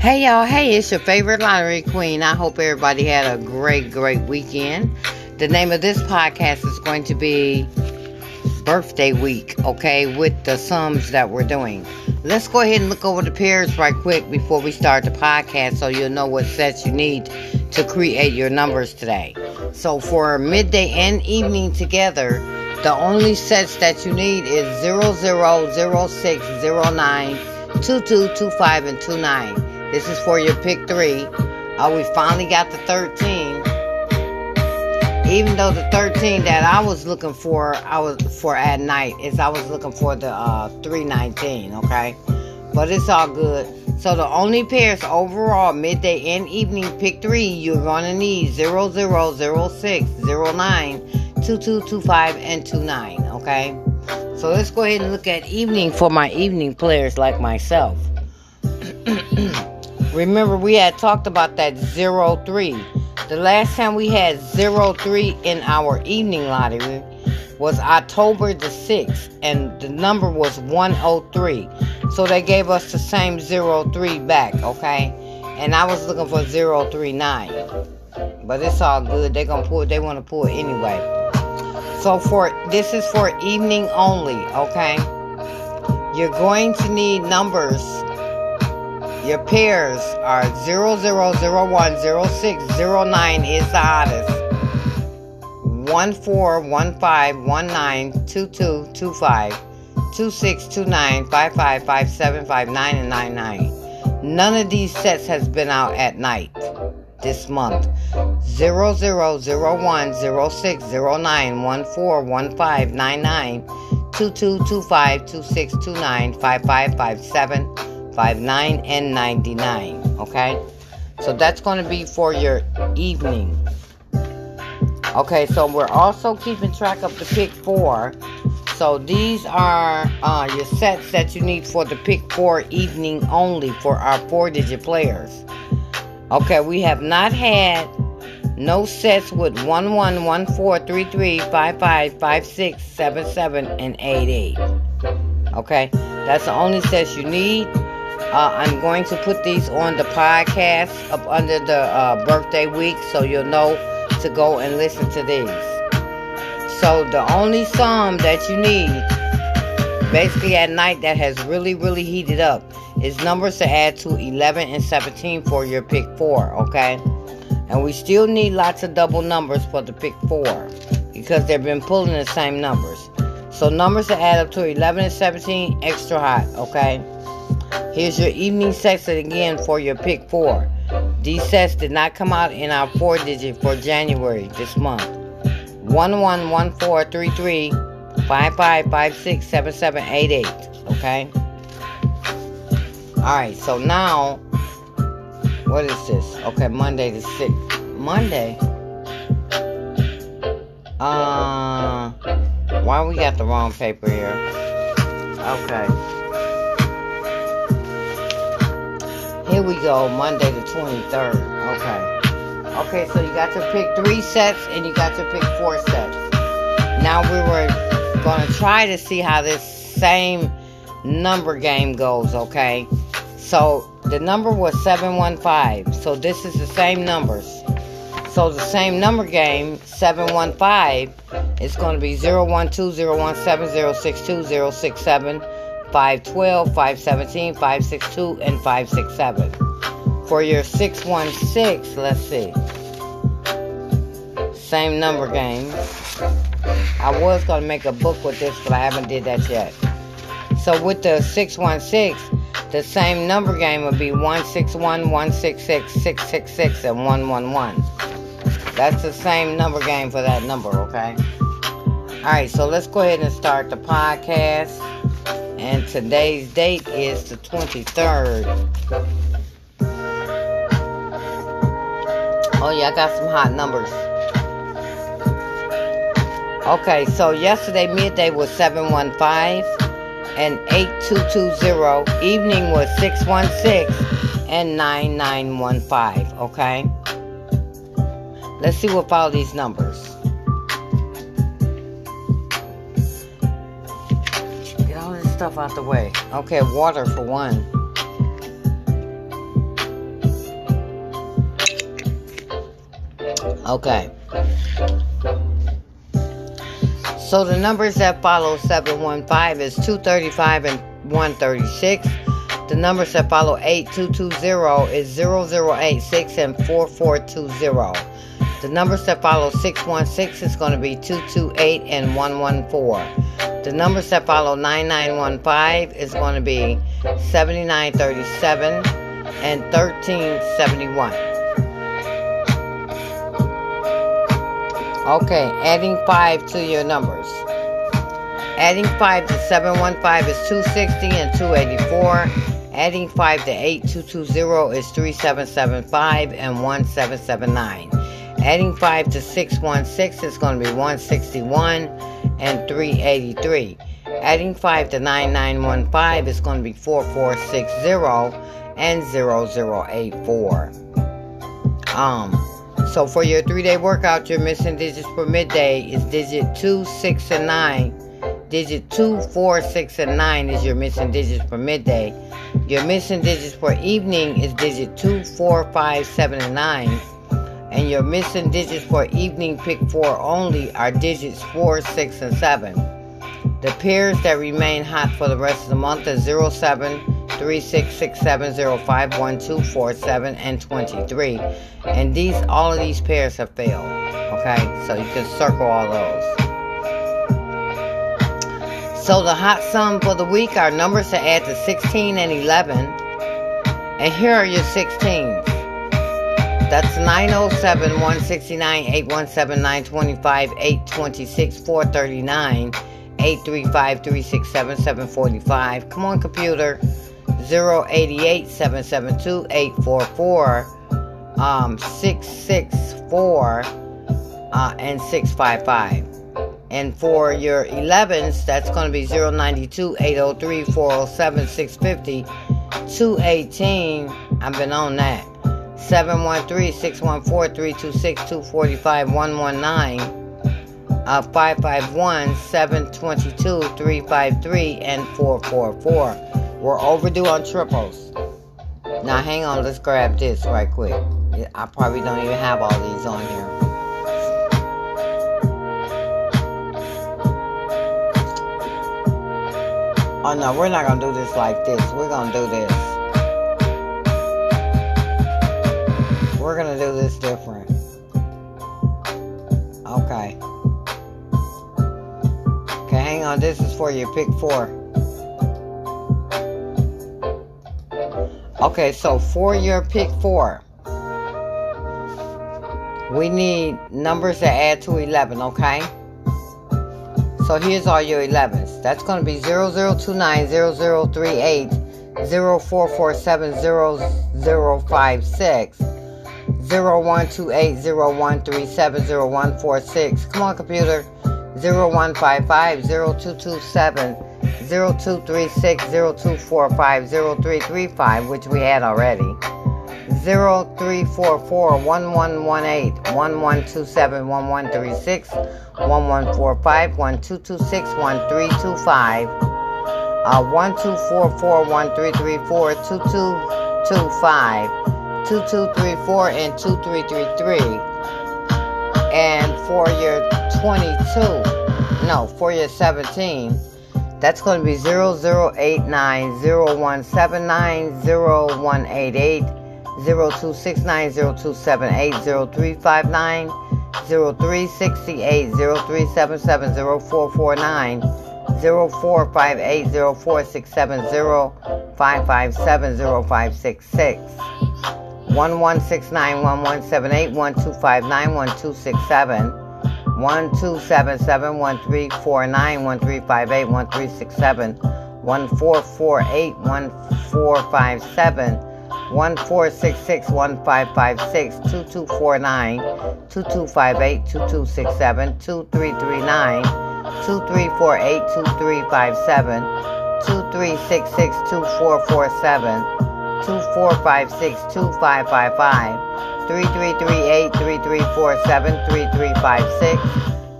Hey y'all, hey, it's your favorite lottery queen. I hope everybody had a great, great weekend. The name of this podcast is going to be Birthday Week, okay, with the sums that we're doing. Let's go ahead and look over the pairs right quick before we start the podcast so you'll know what sets you need to create your numbers today. So for midday and evening together, the only sets that you need is 000609 2225 and 29. This is for your pick three. Uh, we finally got the 13. Even though the 13 that I was looking for, I was for at night, is I was looking for the uh, 319. Okay, but it's all good. So the only pairs overall, midday and evening pick three, you're gonna need 0006, 09, 2225, and 29. Okay. So let's go ahead and look at evening for my evening players like myself. Remember, we had talked about that 03. The last time we had 03 in our evening lottery was October the 6th, and the number was 103. So they gave us the same 03 back, okay? And I was looking for 039. But it's all good. They're gonna pull they wanna pull it anyway. So for this is for evening only, okay? You're going to need numbers your pairs are 00010609 is the hottest. 1415192225 2629 555759 and 99. None of these sets has been out at night this month. 00010609141599 2225 2629 5557 59 and 99 okay? So that's going to be for your evening. Okay so we're also keeping track of the pick four. So these are uh, your sets that you need for the pick four evening only for our four digit players. Okay we have not had no sets with 1 1 1 4 3 3 5 5 5 6 7 7 and 8 8 okay that's the only sets you need uh, I'm going to put these on the podcast up under the uh, birthday week so you'll know to go and listen to these. So, the only sum that you need basically at night that has really, really heated up is numbers to add to 11 and 17 for your pick four, okay? And we still need lots of double numbers for the pick four because they've been pulling the same numbers. So, numbers to add up to 11 and 17, extra hot, okay? Here's your evening sets again for your pick four. These sets did not come out in our four digit for January this month. 111433 55567788. Okay? Alright, so now what is this? Okay, Monday the 6th. Monday? Uh why we got the wrong paper here? Okay. Here we go, Monday the 23rd. Okay. Okay, so you got to pick three sets and you got to pick four sets. Now we were going to try to see how this same number game goes, okay? So the number was 715. So this is the same numbers. So the same number game, 715, is going to be 012, 017, 062, 067. 512, 517, 562, and 567. For your 616, let's see. Same number game. I was going to make a book with this, but I haven't did that yet. So with the 616, the same number game would be 161, 166, 666, and 111. That's the same number game for that number, okay? Alright, so let's go ahead and start the podcast. And today's date is the 23rd. Oh, yeah, I got some hot numbers. Okay, so yesterday midday was 715 and 8220. Evening was 616 and 9915. Okay? Let's see what follow these numbers. stuff out the way. Okay, water for one. Okay. So the numbers that follow 715 is 235 and 136. The numbers that follow 8220 is 0086 and 4420. The numbers that follow 616 is going to be 228 and 114. The numbers that follow 9915 is going to be 7937 and 1371. Okay, adding 5 to your numbers. Adding 5 to 715 is 260 and 284. Adding 5 to 8220 is 3775 and 1779. Adding 5 to 616 is going to be 161 and 383. Adding 5 to 9915 is going to be 4460 and 0084. Um, so for your three day workout, your missing digits for midday is digit 2, 6, and 9. Digit 2, 4, 6, and 9 is your missing digits for midday. Your missing digits for evening is digit 2, 4, 5, 7, and 9 and your missing digits for evening pick 4 only are digits 4, 6, and 7. The pairs that remain hot for the rest of the month are 07, 3667, 05, 1247, and 23. And these all of these pairs have failed. Okay, so you can circle all those. So the hot sum for the week are numbers to add to 16 and 11. And here are your 16s. That's 907 169 817 925 826 439 835 367 745. Come on, computer. 088 772 844 um, 664 uh, and 655. And for your 11s, that's going to be 092 803 407 650 218. I've been on that. 713-614-326-245-119, uh, 551-722-353, and 444. We're overdue on triples. Now hang on, let's grab this right quick. I probably don't even have all these on here. Oh no, we're not gonna do this like this. We're gonna do this. We're gonna do this different. Okay. Okay, hang on. This is for your pick four. Okay, so for your pick four, we need numbers to add to 11, okay? So here's all your 11s. That's going to be 0029, 0038, 0447, 0056. 012801370146. Come on, computer. 0155 0227 0236 0245 0335, which we had already. 0344 1118 1127 1136 1145 1226 1325 uh, 1244 1334 2225 2234 and 2333. And for your 22, no, for your 17, that's going to be 0089 0179 0188 0269 0278 0359 0368 0377 0449 0458 0467 0557 0566 1169 1178 1259 1267 1277 1349 1358 1367 1448 1457 1466 1556 2249 2258 2267 2339 2348 2357 2366 2447 2456 2555 3338 3347 3356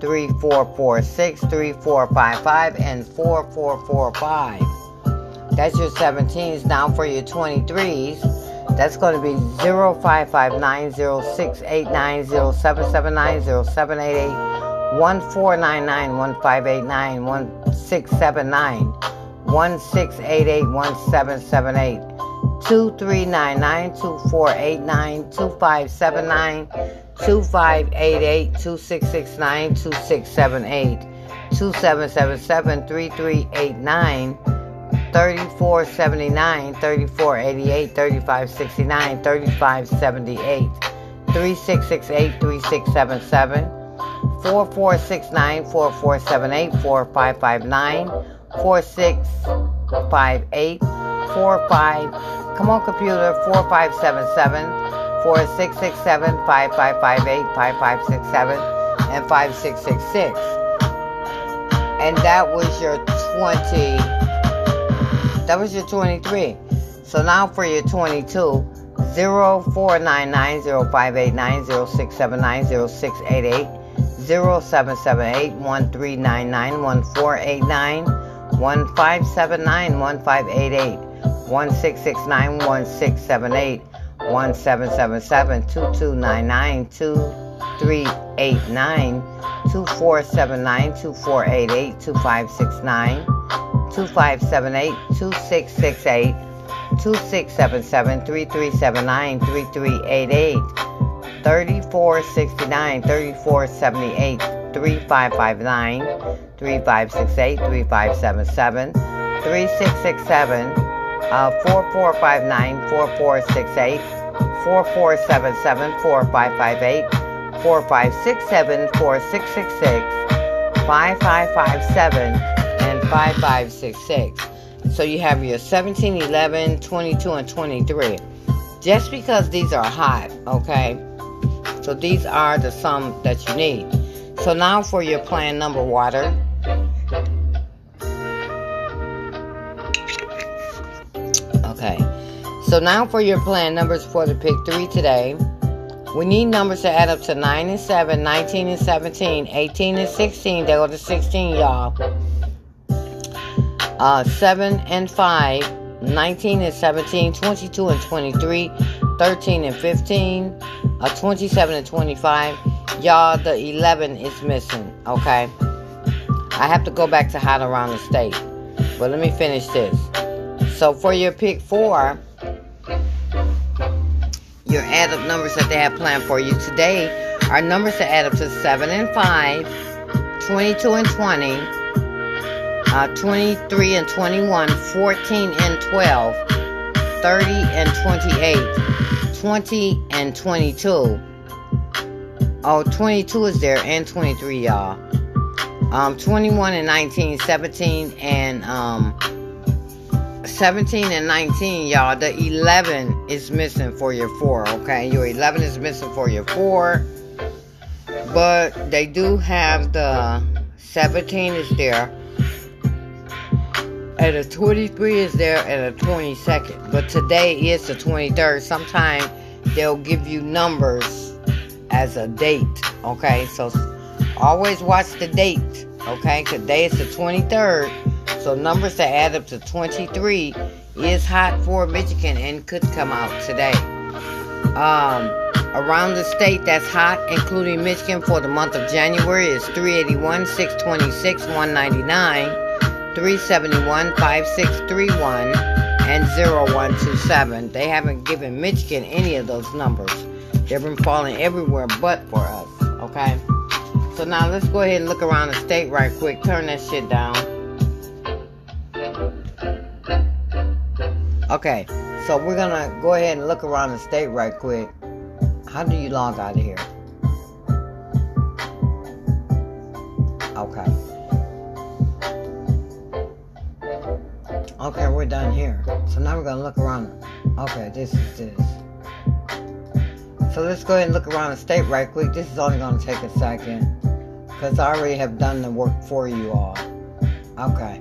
3446 3455 and 4445. That's your 17s. Now for your 23s. That's going to be 0559068907790788 1499 1589 1679 1688 1778 2399 2489 2579 2588 2669 2678 2777 3389 3479 3488 3569 3578 3668 3677 4469 4478 4559 4658 45 come on computer 4577 4667 5558 5567 and 5666 and that was your 20 that was your 23 so now for your 22 0499 0589 0679 0688 0778 1399 1489 1579 1588 1669 1678 1777 2299 2389 2479 2488 2569 2578 2668 2677 3379 3388 3469, 3478, 3559, 3568, 3577, 3667, uh, 4459, 4468, 4477, 4558, 4567, 4666, 5557, and 5566. So you have your 17, 11, 22, and 23. Just because these are hot, okay? So these are the sum that you need. So now for your plan number water. Okay. So now for your plan numbers for the pick 3 today. We need numbers to add up to 9 and 7, 19 and 17, 18 and 16. They go to 16, y'all. Uh, 7 and 5, 19 and 17, 22 and 23, 13 and 15, a 27 and 25. Y'all, the 11 is missing, okay? I have to go back to Hot Around the State. But let me finish this. So for your pick four, your add up numbers that they have planned for you today are numbers to add up to 7 and 5, 22 and 20, uh, 23 and 21, 14 and 12, 30 and 28. 20 and 22. Oh, 22 is there and 23, y'all. Um, 21 and 19, 17 and um, 17 and 19, y'all. The 11 is missing for your 4, okay? Your 11 is missing for your 4. But they do have the 17 is there and a 23 is there and a 22nd. But today is the 23rd. Sometime they'll give you numbers as a date. Okay, so always watch the date. Okay, today is the 23rd. So numbers that add up to 23 is hot for Michigan and could come out today. Um, around the state that's hot, including Michigan for the month of January, is 381, 626, 199. 371 5631 and 0127. They haven't given Michigan any of those numbers. They've been falling everywhere but for us. Okay? So now let's go ahead and look around the state right quick. Turn that shit down. Okay, so we're gonna go ahead and look around the state right quick. How do you log out of here? Okay. Okay, we're done here. So now we're to look around. Okay, this is this. So let's go ahead and look around the state right quick. This is only to take a second. Because I already have done the work for you all. Okay.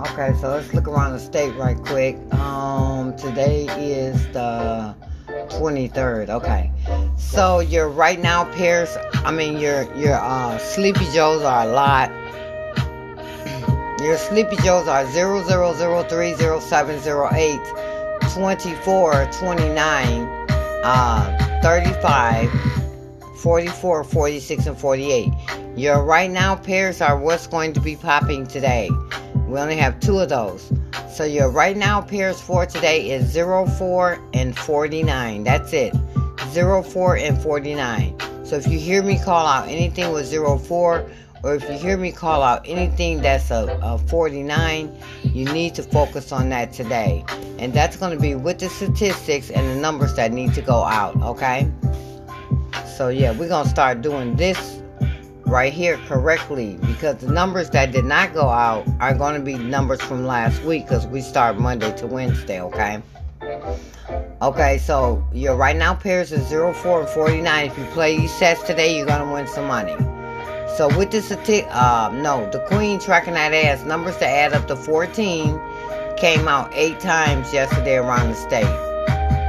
Okay, so let's look around the state right quick. Um, today is the 23rd. Okay. So your right now pairs, I mean your your uh, Sleepy Joes are a lot. Your Sleepy Joes are 00030708, 24, 29, uh, 35, 44, 46, and 48. Your right now pairs are what's going to be popping today. We only have two of those. So your right now pairs for today is 04 and 49. That's it. 04 and 49. So if you hear me call out anything with 04 or if you hear me call out anything that's a, a 49, you need to focus on that today. And that's going to be with the statistics and the numbers that need to go out, okay? So yeah, we're going to start doing this right here correctly because the numbers that did not go out are going to be numbers from last week because we start Monday to Wednesday, okay? Okay, so your right now pairs is 04 and 49. If you play these sets today, you're going to win some money. So with this, uh, no, the queen tracking that ass, numbers to add up to 14 came out eight times yesterday around the state.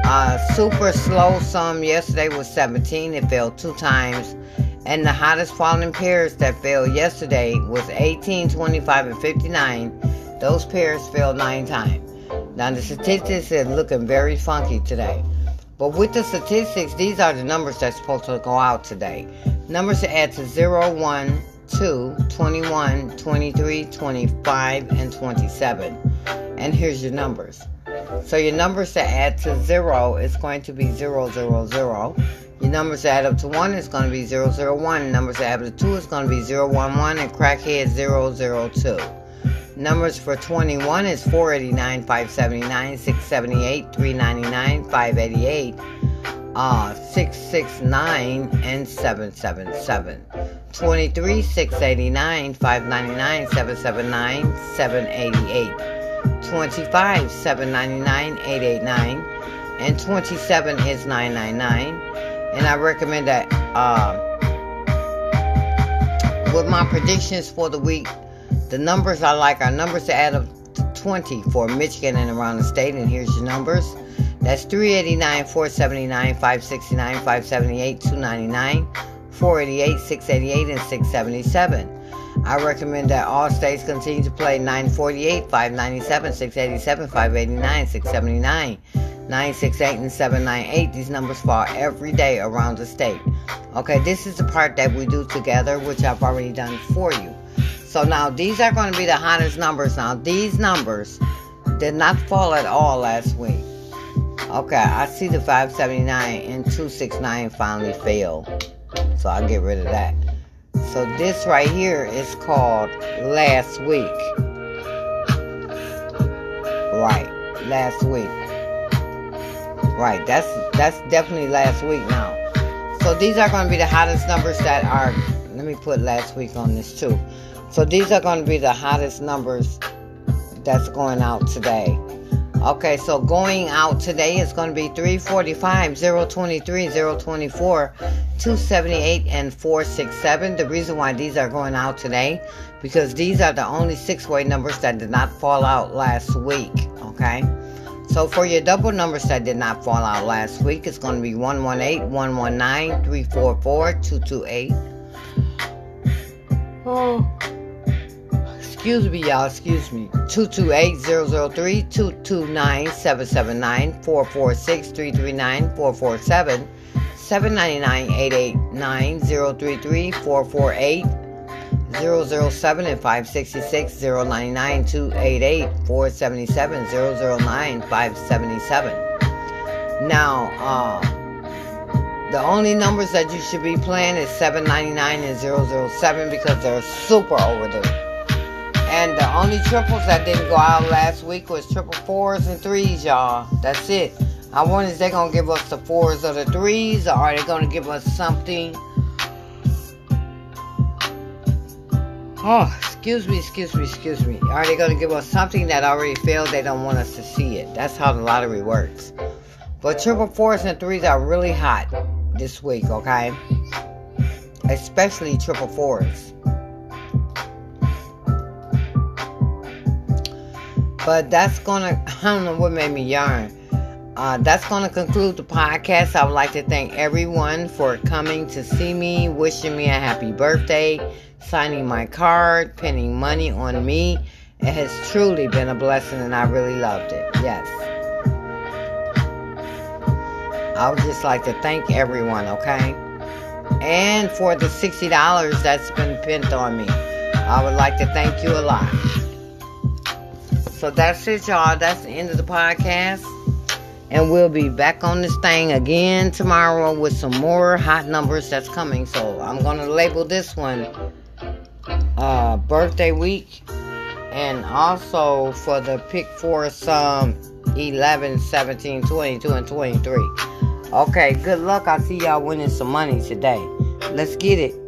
Uh, super slow sum yesterday was 17. It fell two times. And the hottest falling pairs that fell yesterday was 18, 25, and 59. Those pairs fell nine times. Now the statistics are looking very funky today. But with the statistics, these are the numbers that's supposed to go out today. Numbers to add to 0, 1, 2, 21, 23, 25, and 27. And here's your numbers. So your numbers to add to 0 is going to be 0, 0, 0. Your numbers add up to 1 it's going to be 0, 0, 1. Numbers add up to 2 it's going to be 0, 1, 1. And crackhead 0, 0, 2. Numbers for 21 is 489, 579, 678, 399, 588, uh, 669, and 777. 23, 689, 599, 779, 788. 25, 799, 889. And 27 is 999. And I recommend that uh, with my predictions for the week, the numbers I like are numbers to add up to 20 for Michigan and around the state. And here's your numbers. That's 389, 479, 569, 578, 299, 488, 688, and 677. I recommend that all states continue to play 948, 597, 687, 589, 679, 968, and 798. These numbers fall every day around the state. Okay, this is the part that we do together, which I've already done for you. So now these are going to be the hottest numbers. Now these numbers did not fall at all last week. Okay, I see the 579 and 269 finally failed. So I'll get rid of that. So this right here is called last week. Right, last week. Right, that's that's definitely last week now. So these are going to be the hottest numbers that are. Let me put last week on this too. So these are going to be the hottest numbers that's going out today. Okay, so going out today is going to be 345, 023, 024, 278, and 467. The reason why these are going out today, because these are the only six way numbers that did not fall out last week. Okay, so for your double numbers that did not fall out last week, it's going to be 118, 119, 344, 228. Oh. Excuse me, y'all. Excuse me. 228-003, 229-779, 446-339, 447, 799-889, 033, 448, 007 and 566, 099, 288, 477, 009, 577. Now, uh, the only numbers that you should be playing is 799 and 007 because they're super overdue. And the only triples that didn't go out last week was triple fours and threes, y'all. That's it. I wonder if they're going to give us the fours or the threes, or are they going to give us something? Oh, excuse me, excuse me, excuse me. Are they going to give us something that already failed? They don't want us to see it. That's how the lottery works. But triple fours and threes are really hot this week, okay? Especially triple fours. But that's gonna, I don't know what made me yarn. Uh, that's going to conclude the podcast. I would like to thank everyone for coming to see me, wishing me a happy birthday, signing my card, pinning money on me. It has truly been a blessing and I really loved it. Yes. I would just like to thank everyone, okay? And for the $60 that's been pinned on me. I would like to thank you a lot. So that's it, y'all. That's the end of the podcast. And we'll be back on this thing again tomorrow with some more hot numbers that's coming. So I'm going to label this one uh, birthday week. And also for the pick four sum 11, 17, 22, and 23. Okay, good luck. I see y'all winning some money today. Let's get it.